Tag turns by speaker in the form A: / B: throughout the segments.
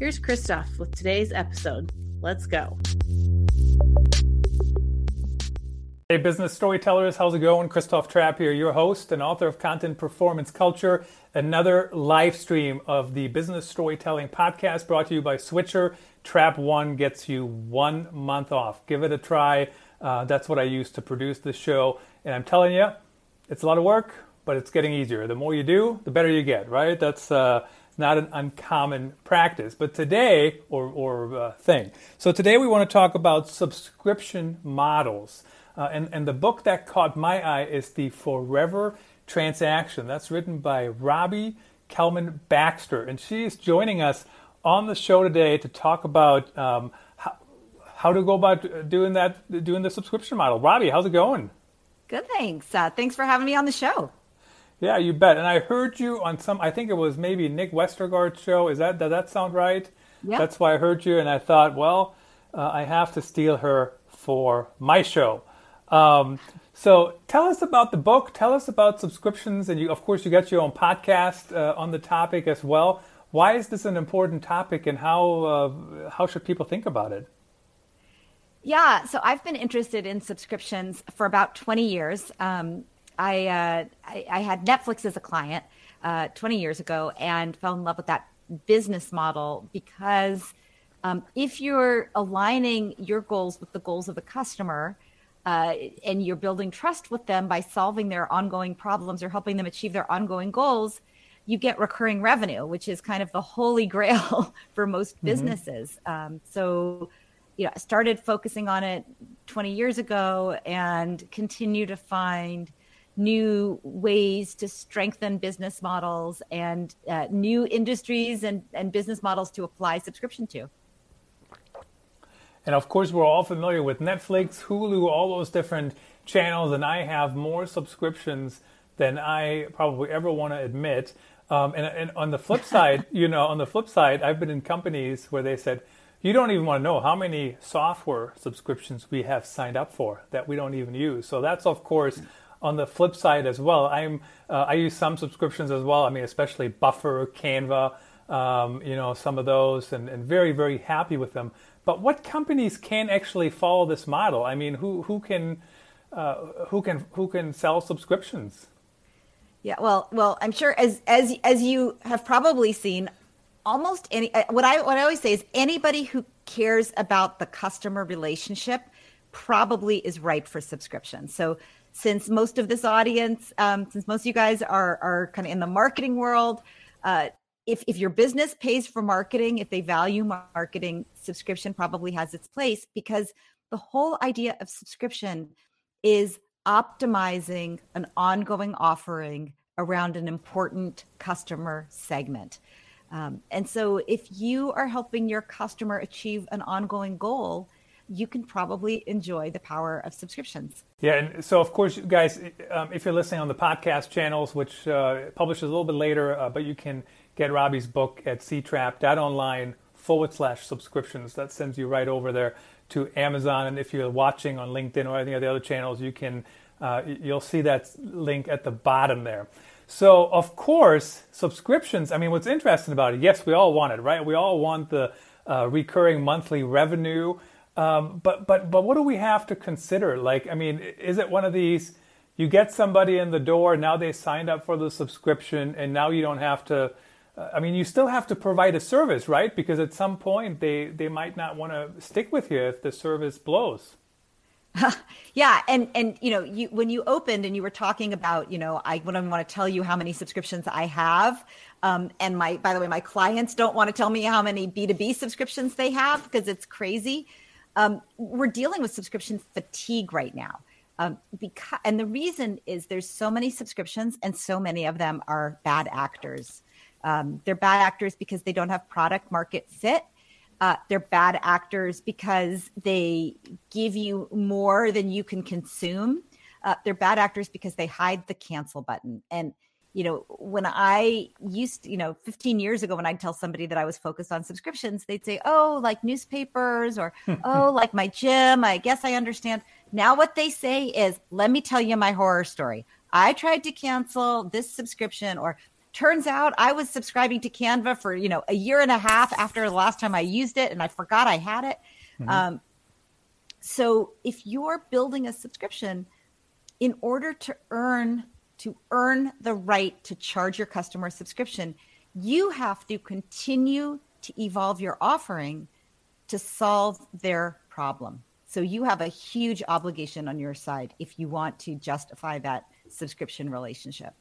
A: Here's Christoph with today's episode. Let's go.
B: Hey, business storytellers, how's it going? Christoph Trappe here, your host and author of Content Performance Culture, another live stream of the Business Storytelling Podcast brought to you by Switcher. Trap One gets you one month off. Give it a try. Uh, that's what I use to produce this show. And I'm telling you, it's a lot of work, but it's getting easier. The more you do, the better you get, right? That's uh, not an uncommon practice. But today, or, or uh, thing. So today we want to talk about subscription models. Uh, and, and the book that caught my eye is The Forever Transaction. That's written by Robbie Kellman Baxter. And she's joining us on the show today to talk about um, how, how to go about doing that, doing the subscription model. Robbie, how's it going?
C: Good, thanks. Uh, thanks for having me on the show.
B: Yeah, you bet. And I heard you on some. I think it was maybe Nick Westergaard's show. Is that does that sound right?
C: Yeah.
B: That's why I heard you, and I thought, well, uh, I have to steal her for my show. Um, so tell us about the book. Tell us about subscriptions, and you, of course, you got your own podcast uh, on the topic as well. Why is this an important topic, and how uh, how should people think about it?
C: Yeah, so I've been interested in subscriptions for about 20 years. Um, I, uh, I, I had Netflix as a client uh, 20 years ago and fell in love with that business model because um, if you're aligning your goals with the goals of the customer, uh, and you're building trust with them by solving their ongoing problems or helping them achieve their ongoing goals, you get recurring revenue, which is kind of the holy grail for most mm-hmm. businesses. Um, so, you know, I started focusing on it 20 years ago and continue to find new ways to strengthen business models and uh, new industries and, and business models to apply subscription to.
B: And of course, we're all familiar with Netflix, Hulu, all those different channels, and I have more subscriptions than I probably ever want to admit. Um, and, and, on the flip side, you know, on the flip side, I've been in companies where they said, you don't even want to know how many software subscriptions we have signed up for that we don't even use. So that's of course on the flip side as well. I'm uh, I use some subscriptions as well. I mean, especially Buffer, Canva, um, you know, some of those, and, and very very happy with them. But what companies can actually follow this model? I mean, who who can uh, who can who can sell subscriptions?
C: Yeah, well, well, I'm sure as as as you have probably seen, almost any uh, what I what I always say is anybody who cares about the customer relationship probably is ripe for subscription. So since most of this audience, um, since most of you guys are are kind of in the marketing world, uh, if, if your business pays for marketing, if they value marketing, subscription probably has its place because the whole idea of subscription is optimizing an ongoing offering around an important customer segment. Um, and so, if you are helping your customer achieve an ongoing goal, you can probably enjoy the power of subscriptions.
B: Yeah, and so of course, guys, um, if you're listening on the podcast channels, which uh, publishes a little bit later, uh, but you can get Robbie's book at ctrappe.online forward slash subscriptions. That sends you right over there to Amazon. And if you're watching on LinkedIn or any of the other channels, you can uh, you'll see that link at the bottom there. So of course, subscriptions. I mean, what's interesting about it? Yes, we all want it, right? We all want the uh, recurring monthly revenue. Um, but but but what do we have to consider? Like, I mean, is it one of these? You get somebody in the door, now they signed up for the subscription, and now you don't have to uh, I mean, you still have to provide a service, right? Because at some point they, they might not want to stick with you if the service blows.
C: yeah, and and you know, you when you opened and you were talking about, you know, I wouldn't want to tell you how many subscriptions I have, um, and my by the way, my clients don't want to tell me how many B two B subscriptions they have because it's crazy. Um, we're dealing with subscription fatigue right now. Um, because and the reason is there's so many subscriptions and so many of them are bad actors um, they're bad actors because they don't have product market fit. Uh, they're bad actors because they give you more than you can consume. Uh, they're bad actors because they hide the cancel button. And you know, when I used, you know, 15 years ago, when I'd tell somebody that I was focused on subscriptions, they'd say, oh, like newspapers or, oh, like my gym. I guess I understand. Now, what they say is, let me tell you my horror story. I tried to cancel this subscription, or turns out I was subscribing to Canva for, you know, a year and a half after the last time I used it and I forgot I had it. Mm-hmm. Um, so if you're building a subscription, in order to earn to earn the right to charge your customer subscription, you have to continue to evolve your offering to solve their problem. So you have a huge obligation on your side if you want to justify that subscription relationship.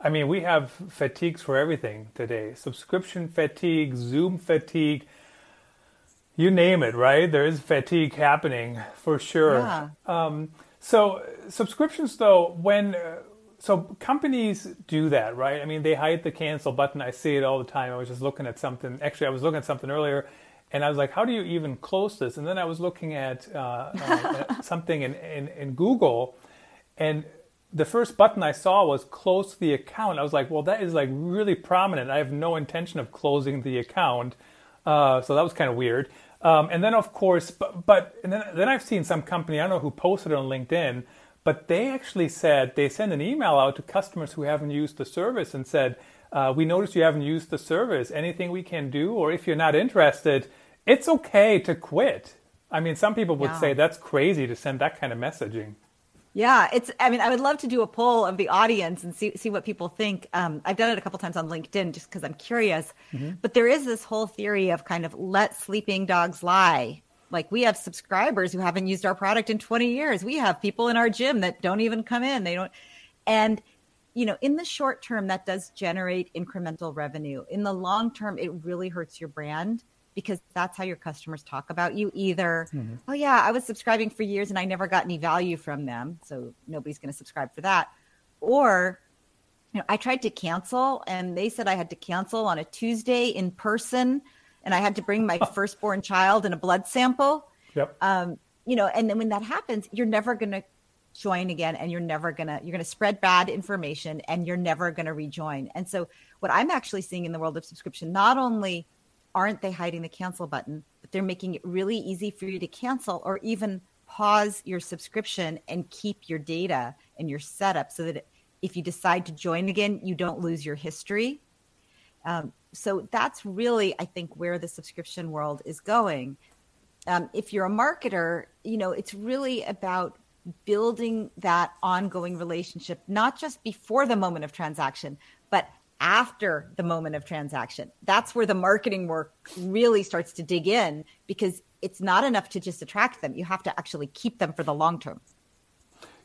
B: I mean, we have fatigues for everything today subscription fatigue, Zoom fatigue, you name it, right? There is fatigue happening for sure. Yeah. Um, so subscriptions, though, when uh, so companies do that, right? I mean, they hide the cancel button. I see it all the time. I was just looking at something. Actually, I was looking at something earlier, and I was like, "How do you even close this?" And then I was looking at uh, uh, something in, in, in Google, and the first button I saw was close the account. I was like, "Well, that is like really prominent. I have no intention of closing the account." Uh, so that was kind of weird. Um, and then, of course, but, but and then, then I've seen some company, I don't know who posted it on LinkedIn, but they actually said they sent an email out to customers who haven't used the service and said, uh, We noticed you haven't used the service. Anything we can do? Or if you're not interested, it's okay to quit. I mean, some people would yeah. say that's crazy to send that kind of messaging.
C: Yeah, it's. I mean, I would love to do a poll of the audience and see see what people think. Um, I've done it a couple times on LinkedIn just because I'm curious. Mm-hmm. But there is this whole theory of kind of let sleeping dogs lie. Like we have subscribers who haven't used our product in 20 years. We have people in our gym that don't even come in. They don't, and you know, in the short term, that does generate incremental revenue. In the long term, it really hurts your brand because that's how your customers talk about you. Either, mm-hmm. oh, yeah, I was subscribing for years and I never got any value from them. So nobody's going to subscribe for that. Or, you know, I tried to cancel and they said I had to cancel on a Tuesday in person and I had to bring my firstborn child and a blood sample.
B: Yep.
C: Um, you know, and then when that happens, you're never going to join again and you're never going to you're going to spread bad information and you're never going to rejoin. And so what I'm actually seeing in the world of subscription not only aren't they hiding the cancel button, but they're making it really easy for you to cancel or even pause your subscription and keep your data and your setup so that if you decide to join again, you don't lose your history. Um, so that's really, I think, where the subscription world is going. Um, if you're a marketer, you know, it's really about building that ongoing relationship, not just before the moment of transaction, but after the moment of transaction. That's where the marketing work really starts to dig in because it's not enough to just attract them. You have to actually keep them for the long term.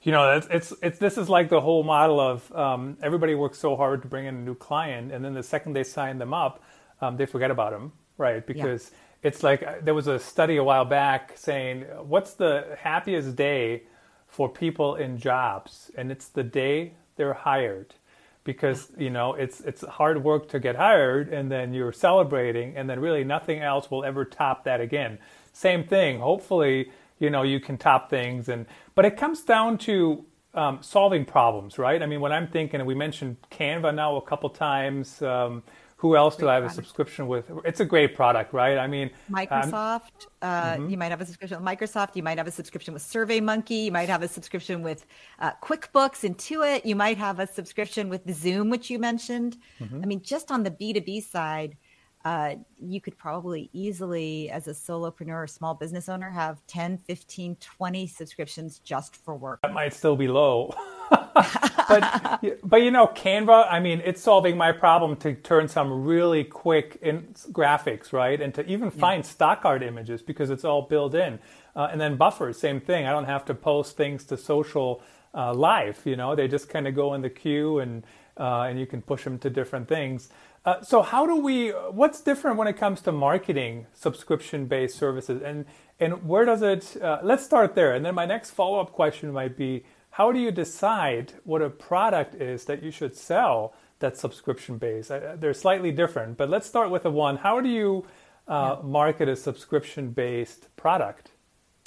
B: You know, it's it's, it's this is like the whole model of um, everybody works so hard to bring in a new client, and then the second they sign them up, um, they forget about them, right? Because yeah. it's like uh, there was a study a while back saying, what's the happiest day for people in jobs, and it's the day they're hired. Because you know it's it's hard work to get hired and then you're celebrating and then really nothing else will ever top that again. Same thing. Hopefully you know you can top things and but it comes down to um, solving problems right i mean when i'm thinking and we mentioned canva now a couple times um, who else do I have product. a subscription with? It's a great product, right? I mean,
C: Microsoft. Um, uh, mm-hmm. You might have a subscription with Microsoft. You might have a subscription with SurveyMonkey. You might have a subscription with uh, QuickBooks, Intuit. You might have a subscription with Zoom, which you mentioned. Mm-hmm. I mean, just on the B two B side, uh, you could probably easily, as a solopreneur or small business owner, have 10, 15, 20 subscriptions just for work.
B: That might still be low. but, but you know, Canva, I mean, it's solving my problem to turn some really quick in graphics, right? And to even find yeah. stock art images because it's all built in. Uh, and then buffers, same thing. I don't have to post things to social uh, life, you know, they just kind of go in the queue and, uh, and you can push them to different things. Uh, so how do we? What's different when it comes to marketing subscription-based services, and and where does it? Uh, let's start there, and then my next follow-up question might be: How do you decide what a product is that you should sell that's subscription-based? Uh, they're slightly different, but let's start with the one. How do you uh, yeah. market a subscription based product?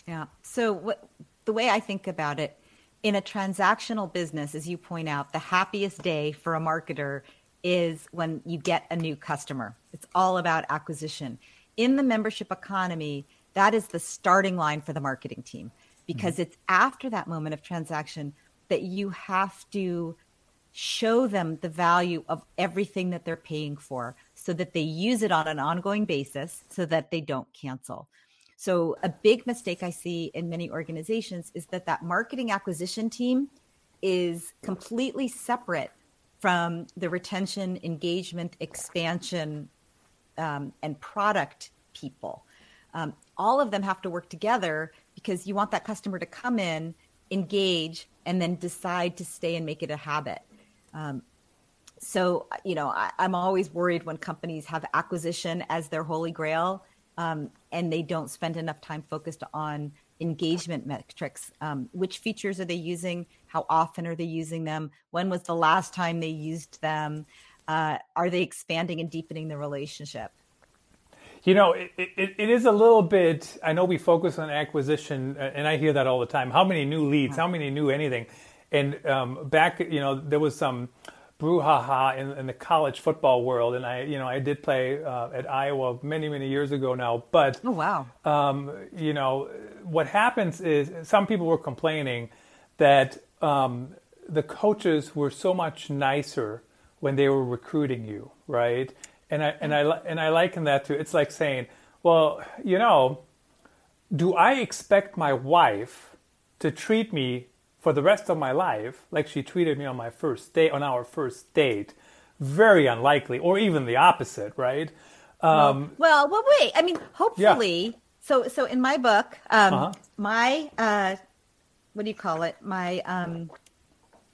C: Yeah. So what, the way I think about it, in a transactional business, as you point out, the happiest day for a marketer is when you get a new customer. It's all about acquisition. In the membership economy, that is the starting line for the marketing team because mm-hmm. it's after that moment of transaction that you have to show them the value of everything that they're paying for so that they use it on an ongoing basis so that they don't cancel. So a big mistake I see in many organizations is that that marketing acquisition team is completely separate from the retention, engagement, expansion, um, and product people. Um, all of them have to work together because you want that customer to come in, engage, and then decide to stay and make it a habit. Um, so, you know, I, am always worried when companies have acquisition as their holy grail um, and they don't spend enough time focused on engagement metrics. Um, which features are they using? How often are they using them? When was the last time they used them? Uh, are they expanding and deepening the relationship?
B: You know, it, it, it is a little bit. I know we focus on acquisition, and I hear that all the time. How many new leads? How many new anything? And um, back, you know, there was some brouhaha in, in, the college football world, and I, you know, I did play uh, at Iowa many, many years ago now. But
C: oh wow,
B: um, you know, what happens is some people were complaining that um, the coaches were so much nicer when they were recruiting you, right? And I and I and I liken that to it's like saying, well, you know, do I expect my wife to treat me for the rest of my life, like she treated me on my first day, on our first date, very unlikely, or even the opposite, right?
C: Um, well, well, well, wait. I mean, hopefully. Yeah. So, so in my book, um, uh-huh. my uh, what do you call it? My, um,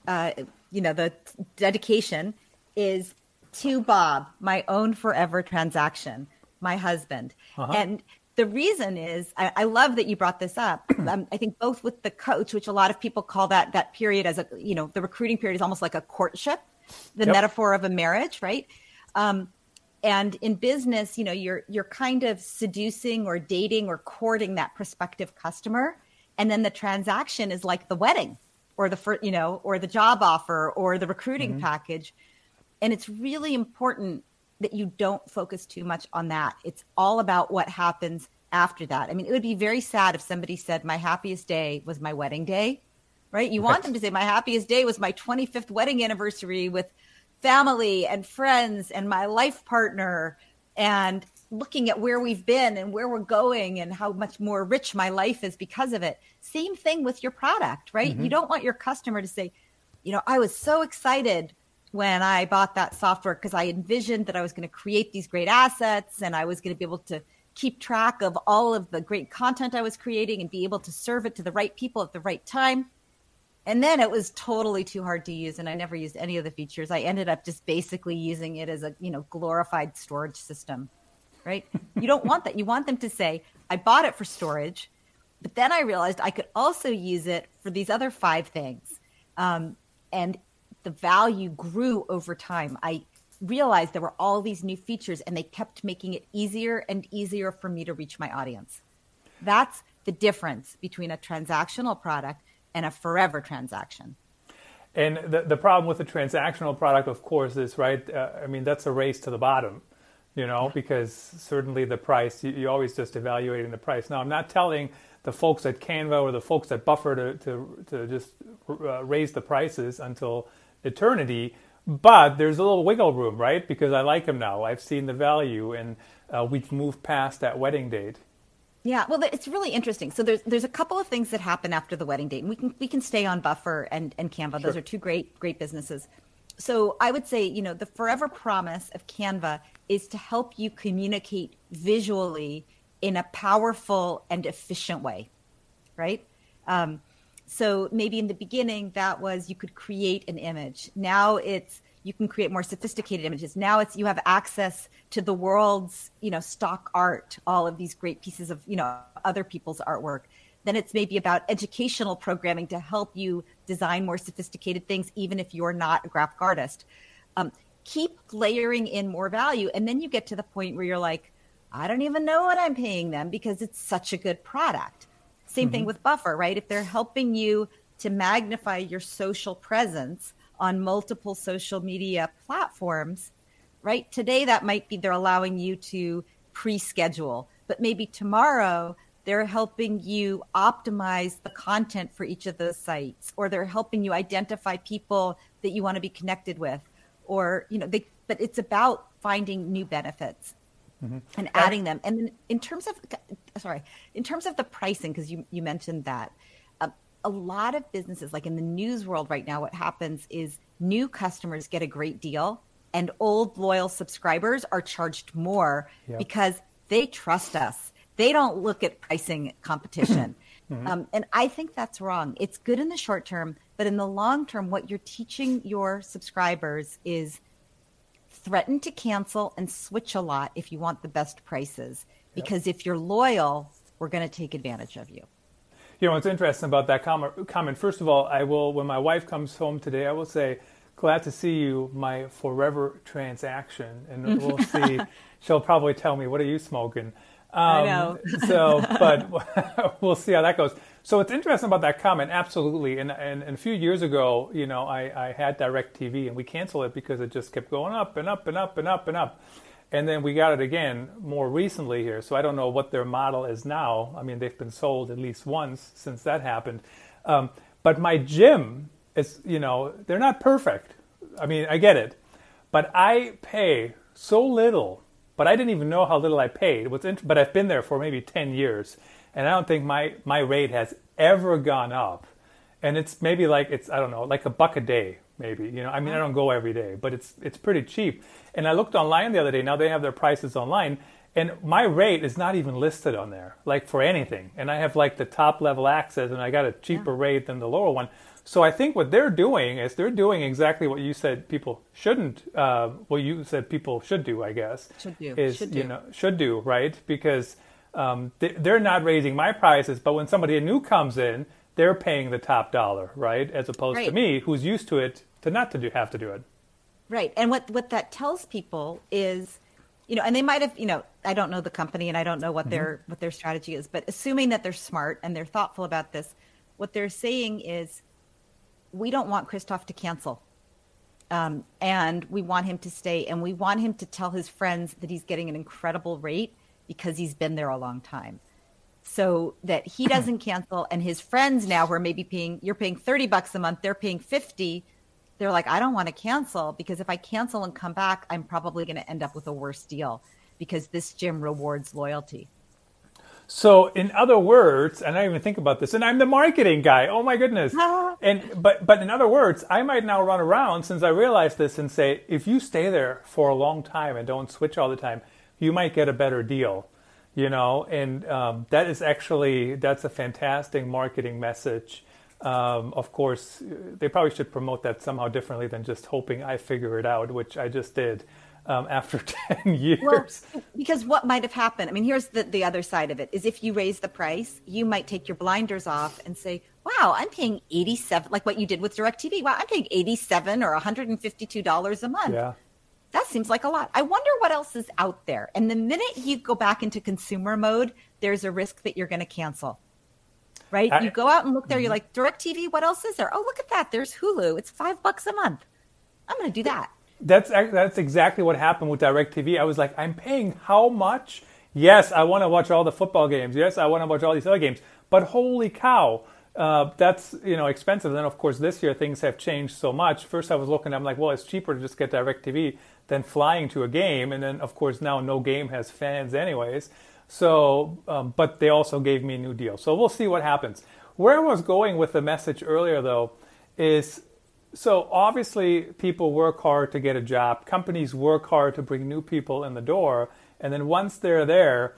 C: uh, you know, the dedication is to Bob, my own forever transaction, my husband, uh-huh. and the reason is I, I, love that you brought this up. Um, I think both with the coach, which a lot of people call that that period as a you know the recruiting period is almost like a courtship, the yep. metaphor of a marriage, right? Um, and in business, you know, you're you're kind of seducing or dating or courting that prospective customer, and then the transaction is like the wedding or the first, you know, or the job offer or the recruiting mm-hmm. package, and it's really important that you don't focus too much on that. It's all about what happens after that. I mean, it would be very sad if somebody said, My happiest day was my wedding day, right? You right. want them to say, My happiest day was my 25th wedding anniversary with family and friends and my life partner and looking at where we've been and where we're going and how much more rich my life is because of it. Same thing with your product, right? Mm-hmm. You don't want your customer to say, you know, I was so excited when I bought that software because I envisioned that I was going to create these great assets and I was going to be able to keep track of all of the great content I was creating and be able to serve it to the right people at the right time. And then it was totally too hard to use and I never used any of the features. I ended up just basically using it as a, you know, glorified storage system. Right? you don't want that. You want them to say, "I bought it for storage." But then I realized I could also use it for these other five things. Um, and the value grew over time. I realized there were all these new features and they kept making it easier and easier for me to reach my audience. That's the difference between a transactional product and a forever transaction.
B: And the, the problem with the transactional product, of course, is right. Uh, I mean, that's a race to the bottom, you know, because certainly the price, you, you're always just evaluating the price. Now, I'm not telling the folks at Canva or the folks at Buffer to, to, to just uh, raise the prices until eternity. But there's a little wiggle room, right? Because I like him now. I've seen the value, and uh, we've moved past that wedding date.
C: Yeah, well, it's really interesting. So there's there's a couple of things that happen after the wedding date, and we can we can stay on Buffer and and Canva. Those are two great great businesses. So I would say, you know, the forever promise of Canva is to help you communicate visually in a powerful and efficient way, right? Um, so maybe in the beginning that was you could create an image. Now it's you can create more sophisticated images. Now it's you have access to the world's, you know, stock art, all of these great pieces of, you know, other people's artwork. Then it's maybe about educational programming to help you design more sophisticated things, even if you're not a graphic artist. Um, keep layering in more value. And then you get to the point where you're like, I don't even know what I'm paying them because it's such a good product. Same mm-hmm. thing with Buffer, right? If they're helping you to magnify your social presence on multiple social media platforms, right? Today, that might be they're allowing you to pre schedule, but maybe tomorrow they're helping you optimize the content for each of those sites, or they're helping you identify people that you want to be connected with, or, you know, they, but it's about finding new benefits. Mm-hmm. and adding them. And then in terms of, sorry, in terms of the pricing, because you, you mentioned that, uh, a lot of businesses, like in the news world right now, what happens is new customers get a great deal and old loyal subscribers are charged more yep. because they trust us. They don't look at pricing competition. mm-hmm. um, and I think that's wrong. It's good in the short term, but in the long term, what you're teaching your subscribers is threaten to cancel and switch a lot if you want the best prices. Because yep. if you're loyal, we're going to take advantage of you.
B: You know, what's interesting about that comment, first of all, I will, when my wife comes home today, I will say, glad to see you, my forever transaction. And we'll see. She'll probably tell me, what are you smoking?
C: Um, I know.
B: so, but we'll see how that goes. So it's interesting about that comment, absolutely. And, and, and a few years ago, you know, I, I had DirecTV and we canceled it because it just kept going up and up and up and up and up. And then we got it again more recently here. So I don't know what their model is now. I mean, they've been sold at least once since that happened. Um, but my gym is, you know, they're not perfect. I mean, I get it. But I pay so little, but I didn't even know how little I paid. What's int- but I've been there for maybe 10 years and I don't think my my rate has ever gone up. And it's maybe like it's I don't know like a buck a day maybe you know I mean I don't go every day but it's it's pretty cheap. And I looked online the other day. Now they have their prices online, and my rate is not even listed on there like for anything. And I have like the top level access, and I got a cheaper yeah. rate than the lower one. So I think what they're doing is they're doing exactly what you said people shouldn't. Uh, well, you said people should do, I guess.
C: Should do.
B: Is
C: should
B: do. you know should do right because um, they're not raising my prices, but when somebody new comes in, they're paying the top dollar, right? As opposed right. to me, who's used to it, to not to do have to do it.
C: Right, and what what that tells people is, you know, and they might have, you know, I don't know the company and I don't know what mm-hmm. their what their strategy is, but assuming that they're smart and they're thoughtful about this, what they're saying is, we don't want Christoph to cancel. Um, and we want him to stay, and we want him to tell his friends that he's getting an incredible rate because he's been there a long time. So that he doesn't cancel and his friends now who are maybe paying you're paying 30 bucks a month, they're paying 50. They're like, I don't want to cancel because if I cancel and come back, I'm probably going to end up with a worse deal because this gym rewards loyalty.
B: So, in other words, and I even think about this, and I'm the marketing guy. Oh my goodness! and but but in other words, I might now run around since I realized this and say, if you stay there for a long time and don't switch all the time, you might get a better deal you know? And um, that is actually that's a fantastic marketing message. Um, of course they probably should promote that somehow differently than just hoping i figure it out which i just did um, after 10 years. well,
C: because what might have happened i mean here's the, the other side of it is if you raise the price you might take your blinders off and say wow i'm paying 87 like what you did with directv wow i'm paying 87 or 152 dollars a month.
B: Yeah
C: that seems like a lot. I wonder what else is out there. And the minute you go back into consumer mode, there's a risk that you're going to cancel. Right? I, you go out and look there, you're mm-hmm. like, DirecTV, what else is there? Oh, look at that. There's Hulu. It's five bucks a month. I'm going to do that.
B: That's that's exactly what happened with DirecTV. I was like, I'm paying how much? Yes, I want to watch all the football games. Yes, I want to watch all these other games. But holy cow, uh, that's you know expensive. And then of course this year things have changed so much. First I was looking, I'm like, well, it's cheaper to just get DirecTV than flying to a game. And then of course now no game has fans anyways. So, um, but they also gave me a new deal. So we'll see what happens. Where I was going with the message earlier though is so obviously people work hard to get a job. Companies work hard to bring new people in the door. And then once they're there,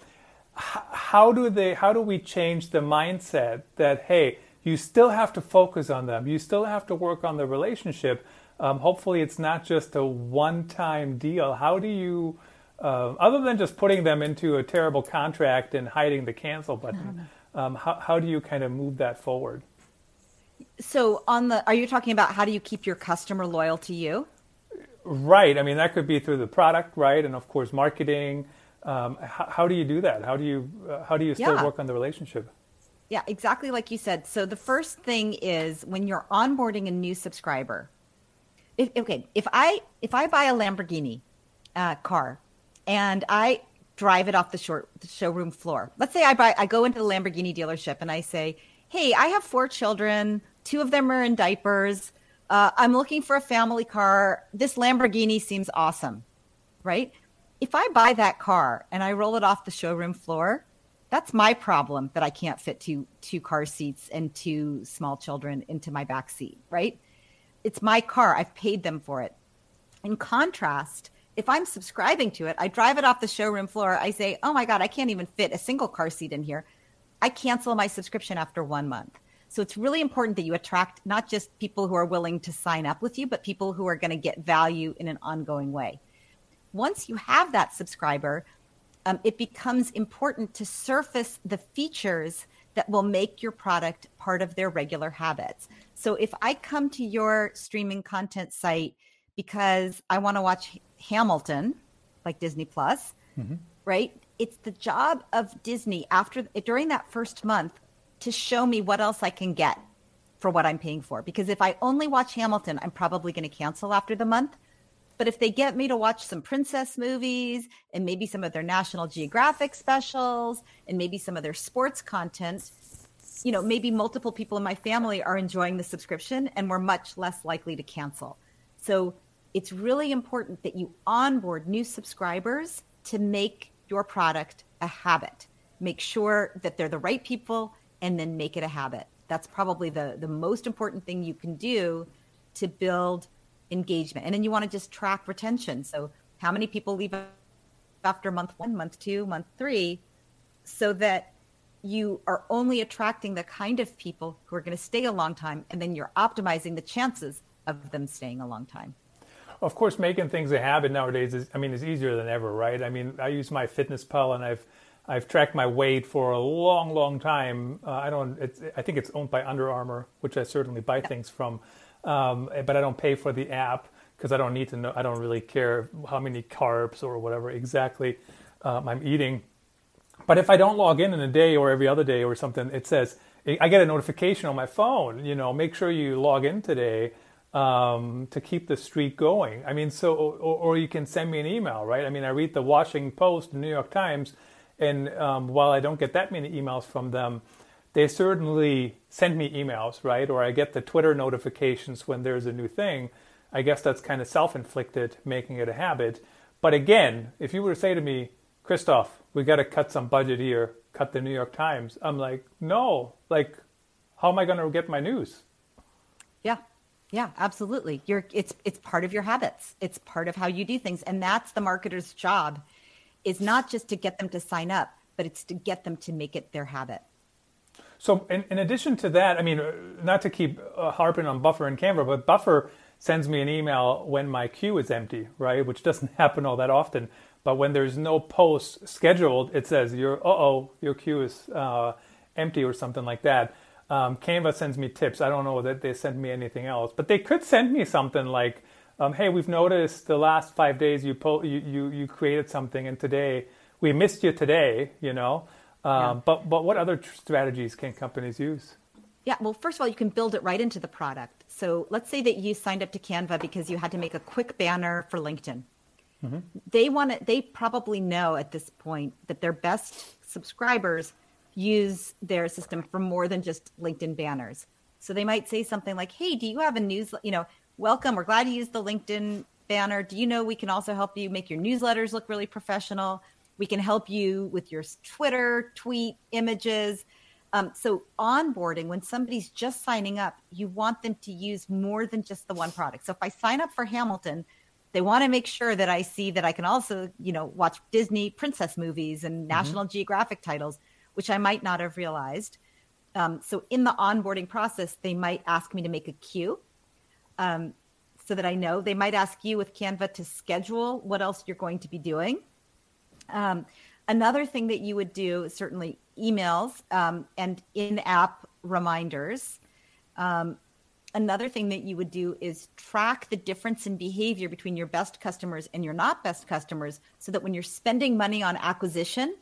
B: how do they how do we change the mindset that hey you still have to focus on them. You still have to work on the relationship. Um, hopefully, it's not just a one time deal. How do you, uh, other than just putting them into a terrible contract and hiding the cancel button, um, how, how do you kind of move that forward?
C: So, on the, are you talking about how do you keep your customer loyal to you?
B: Right. I mean, that could be through the product, right? And of course, marketing. Um, how, how, do you do that? How do you uh, how do you still
C: yeah.
B: work on the relationship?
C: Yeah, exactly like you said. So the first thing is when you're onboarding a new subscriber. If, okay, if I if I buy a Lamborghini uh, car and I drive it off the short the showroom floor. Let's say I buy I go into the Lamborghini dealership and I say, "Hey, I have four children. Two of them are in diapers. Uh, I'm looking for a family car. This Lamborghini seems awesome." Right? If I buy that car and I roll it off the showroom floor, that's my problem that I can't fit two two car seats and two small children into my back seat, right? It's my car. I've paid them for it. In contrast, if I'm subscribing to it, I drive it off the showroom floor. I say, oh my God, I can't even fit a single car seat in here. I cancel my subscription after one month. So it's really important that you attract not just people who are willing to sign up with you, but people who are going to get value in an ongoing way. Once you have that subscriber, um, it becomes important to surface the features that will make your product part of their regular habits. So if I come to your streaming content site because I want to watch Hamilton, like Disney Plus, mm-hmm. right? It's the job of Disney after during that first month to show me what else I can get for what I'm paying for. Because if I only watch Hamilton, I'm probably going to cancel after the month. But if they get me to watch some princess movies and maybe some of their National Geographic specials and maybe some of their sports content, you know, maybe multiple people in my family are enjoying the subscription and we're much less likely to cancel. So it's really important that you onboard new subscribers to make your product a habit. Make sure that they're the right people and then make it a habit. That's probably the, the most important thing you can do to build engagement. And then you want to just track retention. So, how many people leave after month one, month two, month three, so that you are only attracting the kind of people who are going to stay a long time, and then you're optimizing the chances of them staying a long time
B: of course, making things a habit nowadays is, I mean, is easier than ever, right? I mean, I use MyFitnessPal, and I've, I've tracked my weight for a long, long time. Uh, I don't, it's, I think it's owned by Under Armour, which I certainly buy yeah. things from. Um, but I don't pay for the app because I don't need to know, I don't really care how many carbs or whatever exactly um, I'm eating. But if I don't log in in a day or every other day or something, it says, I get a notification on my phone, you know, make sure you log in today um, to keep the streak going. I mean, so or, or, you can send me an email, right? I mean, I read the Washington Post, the New York Times, and um, while I don't get that many emails from them, they certainly send me emails, right? Or I get the Twitter notifications when there's a new thing. I guess that's kind of self-inflicted, making it a habit. But again, if you were to say to me, Christoph, we got to cut some budget here, cut the New York Times, I'm like, no, like, how am I going to get my news?
C: Yeah, yeah, absolutely. You're it's it's part of your habits. It's part of how you do things and that's the marketer's job is not just to get them to sign up, but it's to get them to make it their habit.
B: So in, in addition to that, I mean, not to keep uh, harping on Buffer and Canva, but Buffer sends me an email when my queue is empty, right? Which doesn't happen all that often. But when there's no post scheduled, it says your uh oh, your queue is uh, empty or something like that. Um, Canva sends me tips. I don't know that they send me anything else, but they could send me something like, um, "Hey, we've noticed the last five days you, po- you you you created something, and today we missed you today." You know, um, yeah. but but what other strategies can companies use?
C: Yeah, well, first of all, you can build it right into the product. So let's say that you signed up to Canva because you had to make a quick banner for LinkedIn. Mm-hmm. They want to. They probably know at this point that their best subscribers use their system for more than just LinkedIn banners. So they might say something like, "Hey, do you have a news? You know, welcome. We're glad you used the LinkedIn banner. Do you know we can also help you make your newsletters look really professional? We can help you with your Twitter tweet images." Um, so onboarding, when somebody's just signing up, you want them to use more than just the one product. So if I sign up for Hamilton, they want to make sure that I see that I can also, you know, watch Disney princess movies and mm-hmm. National Geographic titles which I might not have realized. Um, so in the onboarding process, they might ask me to make a queue um, so that I know. They might ask you with Canva to schedule what else you're going to be doing. Um, another thing that you would do is certainly emails um, and in-app reminders. Um, another thing that you would do is track the difference in behavior between your best customers and your not best customers so that when you're spending money on acquisition,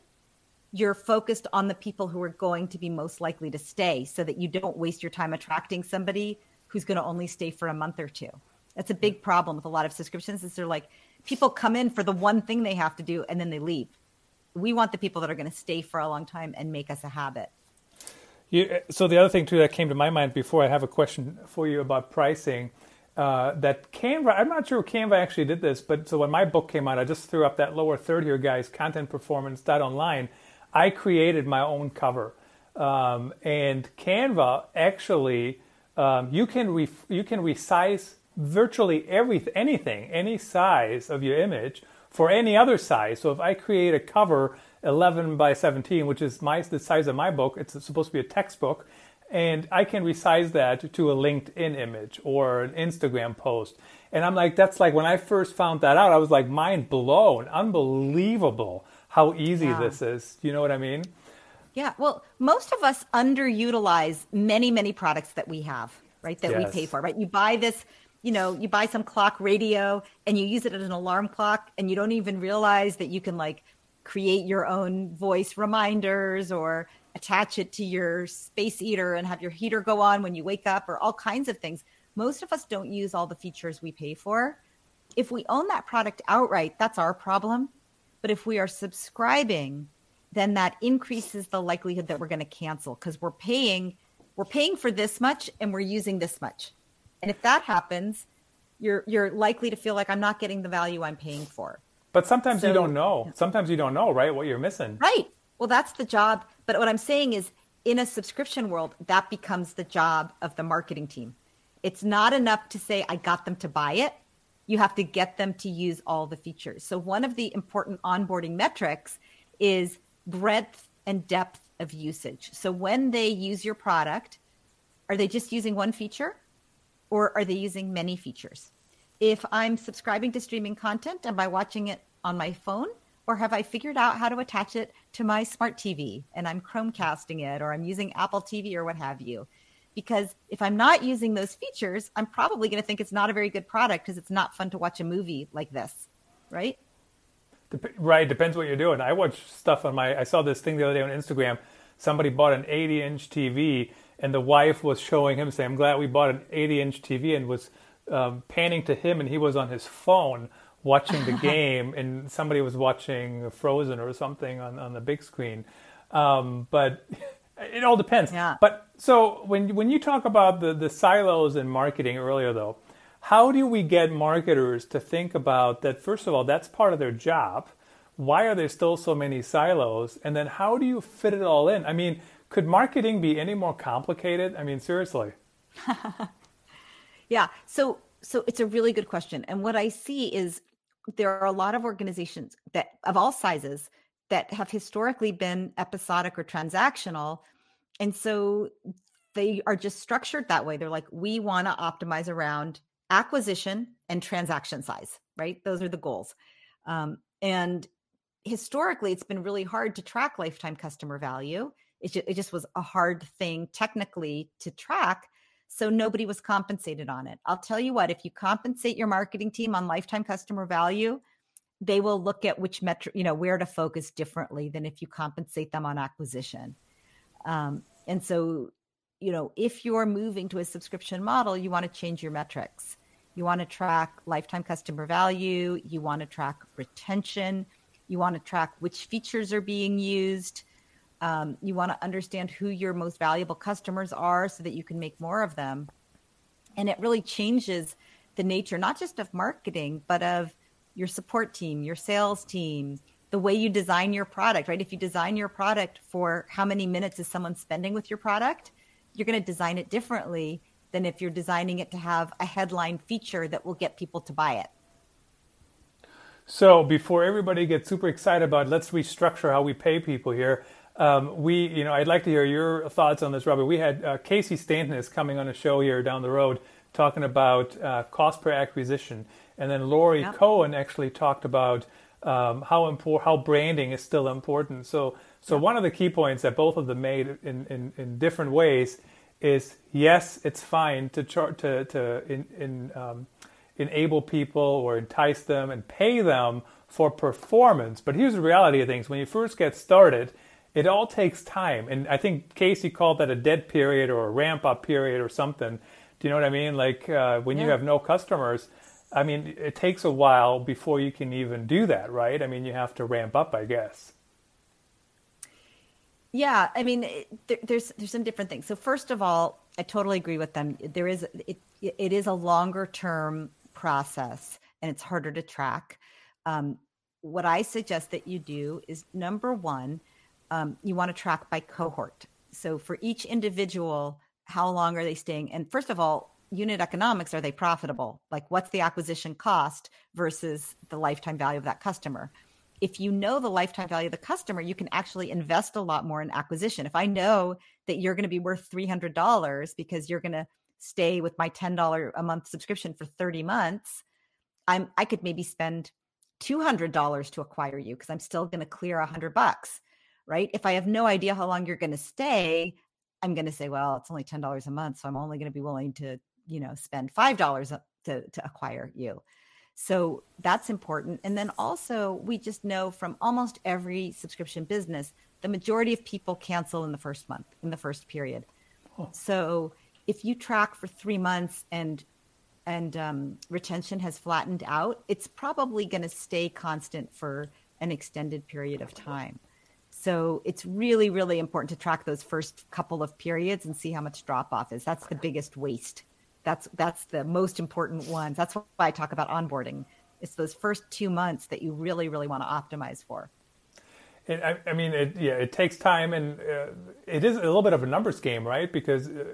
C: you're focused on the people who are going to be most likely to stay so that you don't waste your time attracting somebody who's going to only stay for a month or two. That's a big problem with a lot of subscriptions is they're like people come in for the one thing they have to do and then they leave. We want the people that are going to stay for a long time and make us a habit.
B: You, so the other thing too that came to my mind before I have a question for you about pricing. Uh, that Canva, I'm not sure Canva actually did this, but so when my book came out, I just threw up that lower third here, guys, content performance dot online. I created my own cover. Um, and Canva actually, um, you can re- you can resize virtually every anything, any size of your image for any other size. So if I create a cover 11 by 17, which is my the size of my book, it's supposed to be a textbook, and I can resize that to a LinkedIn image or an Instagram post. And I'm like, that's like when I first found that out, I was like mind blown, unbelievable how easy yeah. this is. You know what I mean?
C: Yeah. Well, most of us underutilize many, many products that we have, right? That yes. we pay for, right? You buy this you know, you buy some clock radio and you use it as an alarm clock and you don't even realize that you can like create your own voice reminders or attach it to your space heater and have your heater go on when you wake up or all kinds of things. Most of us don't use all the features we pay for. If we own that product outright, that's our problem. But if we are subscribing, then that increases the likelihood that we're going to cancel because we're paying we're paying for this much and we're using this much. And if that happens, you're you're likely to feel like I'm not getting the value I'm paying for.
B: But sometimes so, you don't know. Sometimes you don't know, right? What you're missing.
C: Right. Well, that's the job. But what I'm saying is, in a subscription world, that becomes the job of the marketing team. It's not enough to say I got them to buy it. You have to get them to use all the features. So one of the important onboarding metrics is breadth and depth of usage. So when they use your product, are they just using one feature? or are they using many features? If I'm subscribing to streaming content, am I watching it on my phone? Or have I figured out how to attach it to my smart TV and I'm Chromecasting it or I'm using Apple TV or what have you? Because if I'm not using those features, I'm probably going to think it's not a very good product because it's not fun to watch a movie like this, right?
B: Right, depends what you're doing. I watch stuff on my. I saw this thing the other day on Instagram. Somebody bought an 80 inch TV and the wife was showing him saying, "I'm glad we bought an 80-inch TV," and was um, panning to him, and he was on his phone watching the game, and somebody was watching Frozen or something on on the big screen. Um, but it all depends.
C: Yeah.
B: But so when when you talk about the the silos in marketing earlier, though, how do we get marketers to think about that? First of all, that's part of their job. Why are there still so many silos? And then how do you fit it all in? I mean, could marketing be any more complicated? I mean, seriously.
C: yeah. So so it's a really good question. And what I see is there are a lot of organizations that of all sizes that have historically been episodic or transactional. And so they are just structured that way. They're like, we want to optimize around acquisition and transaction size, right? Those are the goals. Um, and historically, it's been really hard to track lifetime customer value it it just was a hard thing technically to track. So nobody was compensated on it. I'll tell you what, if you compensate your marketing team on lifetime customer value, they will look at which metric, you know, where to focus differently than if you compensate them on acquisition. Um, and so, you know, if you're moving to a subscription model, you want to change your metrics. You want to track lifetime customer value. You want to track retention. You want to track which features are being used. Um, you want to understand who your most valuable customers are so that you can make more of them. And it really changes the nature, not just of marketing, but of your support team, your sales team, the way you design your product, right? If you design your product for how many minutes is someone spending with your product, you're going to design it differently than if you're designing it to have a headline feature that will get people to buy it.
B: So before everybody gets super excited about let's restructure how we pay people here, um, we, you know, I'd like to hear your thoughts on this, Robert. We had uh, Casey Stanton is coming on a show here down the road talking about uh, cost per acquisition, and then Laurie yep. Cohen actually talked about um, how important how branding is still important. So, so yep. one of the key points that both of them made in, in, in different ways is yes, it's fine to char- to to in, in, um, enable people or entice them and pay them for performance. But here's the reality of things: when you first get started, it all takes time. And I think Casey called that a dead period or a ramp up period or something. Do you know what I mean? Like uh, when yeah. you have no customers, I mean, it takes a while before you can even do that, right? I mean, you have to ramp up, I guess.
C: Yeah, I mean, there, there's there's some different things. So first of all, I totally agree with them. There is it it is a longer term process, and it's harder to track. Um, what I suggest that you do is number one, um, you want to track by cohort. So for each individual, how long are they staying? And first of all, unit economics are they profitable? Like what's the acquisition cost versus the lifetime value of that customer? if you know the lifetime value of the customer, you can actually invest a lot more in acquisition. If I know that you're going to be worth $300 because you're going to stay with my $10 a month subscription for 30 months, I'm I could maybe spend $200 to acquire you because I'm still going to clear 100 bucks, right? If I have no idea how long you're going to stay, I'm going to say, well, it's only $10 a month, so I'm only going to be willing to, you know, spend $5 to to acquire you. So that's important. And then also, we just know from almost every subscription business, the majority of people cancel in the first month, in the first period. Oh. So if you track for three months and and um, retention has flattened out, it's probably going to stay constant for an extended period of time. So it's really, really important to track those first couple of periods and see how much drop off is. That's the biggest waste that's that's the most important ones. That's why I talk about onboarding. It's those first two months that you really, really want to optimize for.
B: I, I, mean, it, yeah, it takes time, and uh, it is a little bit of a numbers game, right? Because uh,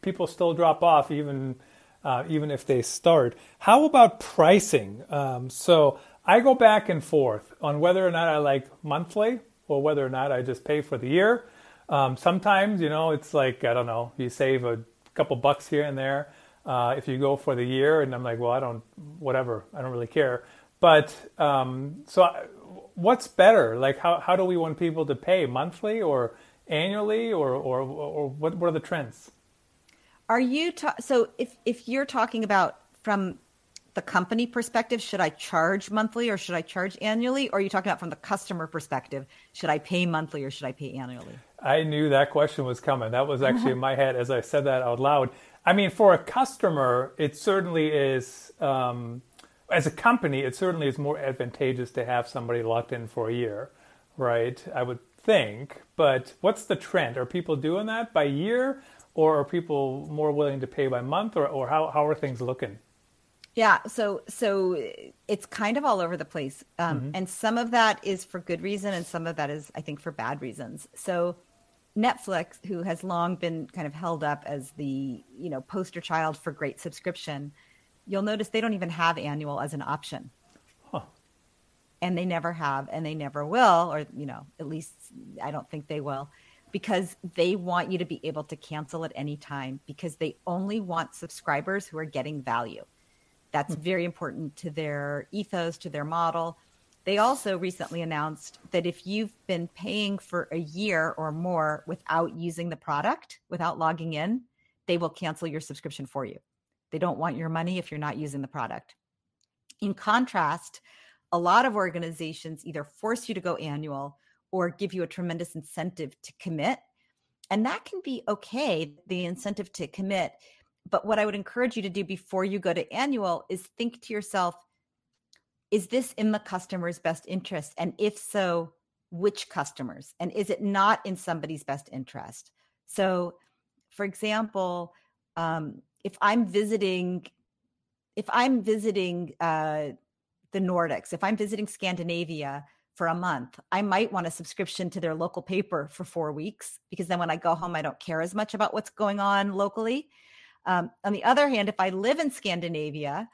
B: people still drop off even uh, even if they start. How about pricing? Um, so I go back and forth on whether or not I like monthly or whether or not I just pay for the year. Um, sometimes, you know, it's like I don't know, you save a couple bucks here and there uh, if you go for the year. And I'm like, well, I don't, whatever, I don't really care. But um, so, I, what's better? Like, how how do we want people to pay monthly or annually, or or or what what are the trends?
C: Are you ta- so if if you're talking about from the company perspective, should I charge monthly or should I charge annually? Or are you talking about from the customer perspective, should I pay monthly or should I pay annually?
B: I knew that question was coming. That was actually in my head as I said that out loud. I mean, for a customer, it certainly is, um, as a company, it certainly is more advantageous to have somebody locked in for a year, right? I would think. But what's the trend? Are people doing that by year or are people more willing to pay by month or, or how, how are things looking?
C: Yeah, so so it's kind of all over the place, um, mm-hmm. and some of that is for good reason, and some of that is, I think, for bad reasons. So Netflix, who has long been kind of held up as the you know poster child for great subscription, you'll notice they don't even have annual as an option. Huh. And they never have, and they never will, or you know, at least I don't think they will, because they want you to be able to cancel at any time because they only want subscribers who are getting value. That's very important to their ethos, to their model. They also recently announced that if you've been paying for a year or more without using the product, without logging in, they will cancel your subscription for you. They don't want your money if you're not using the product. In contrast, a lot of organizations either force you to go annual or give you a tremendous incentive to commit. And that can be okay, the incentive to commit. But what I would encourage you to do before you go to annual is think to yourself, is this in the customer's best interest? And if so, which customers? And is it not in somebody's best interest? So, for example, um, if I'm visiting, if I'm visiting uh, the Nordics, if I'm visiting Scandinavia for a month, I might want a subscription to their local paper for four weeks because then when I go home, I don't care as much about what's going on locally. Um, on the other hand, if I live in Scandinavia,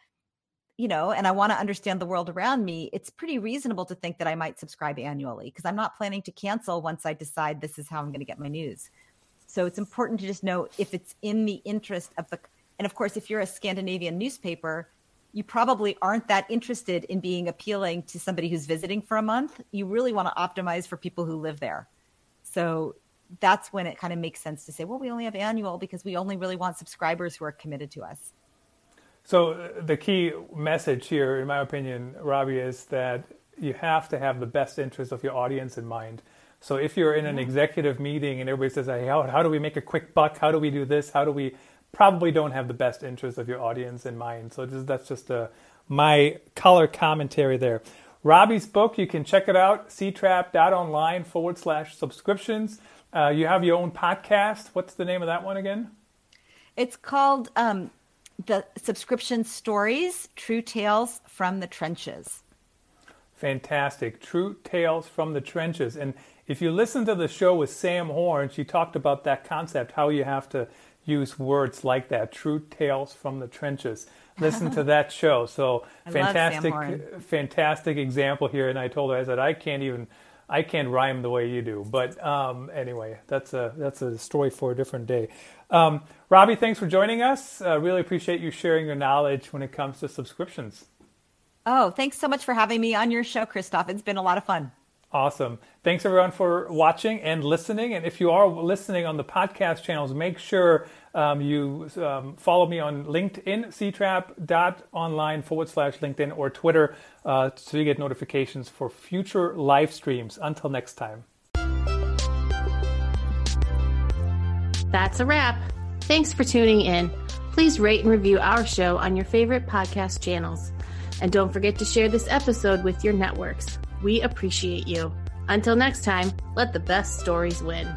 C: you know, and I want to understand the world around me, it's pretty reasonable to think that I might subscribe annually because I'm not planning to cancel once I decide this is how I'm going to get my news. So it's important to just know if it's in the interest of the, and of course, if you're a Scandinavian newspaper, you probably aren't that interested in being appealing to somebody who's visiting for a month. You really want to optimize for people who live there. So that's when it kind of makes sense to say, well, we only have annual because we only really want subscribers who are committed to us.
B: So uh, the key message here, in my opinion, Robbie, is that you have to have the best interest of your audience in mind. So if you're in an executive meeting and everybody says, hey, how, how do we make a quick buck? How do we do this? How do we probably don't have the best interest of your audience in mind. So just, that's just a, uh, my color commentary there. Robbie's book, you can check it out, ctrappe.online forward slash subscriptions. Uh, you have your own podcast. What's the name of that one again?
C: It's called um, The Subscription Stories True Tales from the Trenches.
B: Fantastic. True Tales from the Trenches. And if you listen to the show with Sam Horn, she talked about that concept, how you have to use words like that true tales from the trenches listen to that show so fantastic fantastic example here and i told her i said i can't even i can't rhyme the way you do but um, anyway that's a that's a story for a different day. Um, robbie thanks for joining us. Uh, really appreciate you sharing your knowledge when it comes to subscriptions.
C: Oh thanks so much for having me on your show christoph. It's been a lot of fun.
B: Awesome. Thanks everyone for watching and listening. And if you are listening on the podcast channels, make sure um, you um, follow me on LinkedIn, ctrappe.online forward slash LinkedIn or Twitter uh, so you get notifications for future live streams. Until next time.
A: That's a wrap. Thanks for tuning in. Please rate and review our show on your favorite podcast channels. And don't forget to share this episode with your networks. We appreciate you. Until next time, let the best stories win.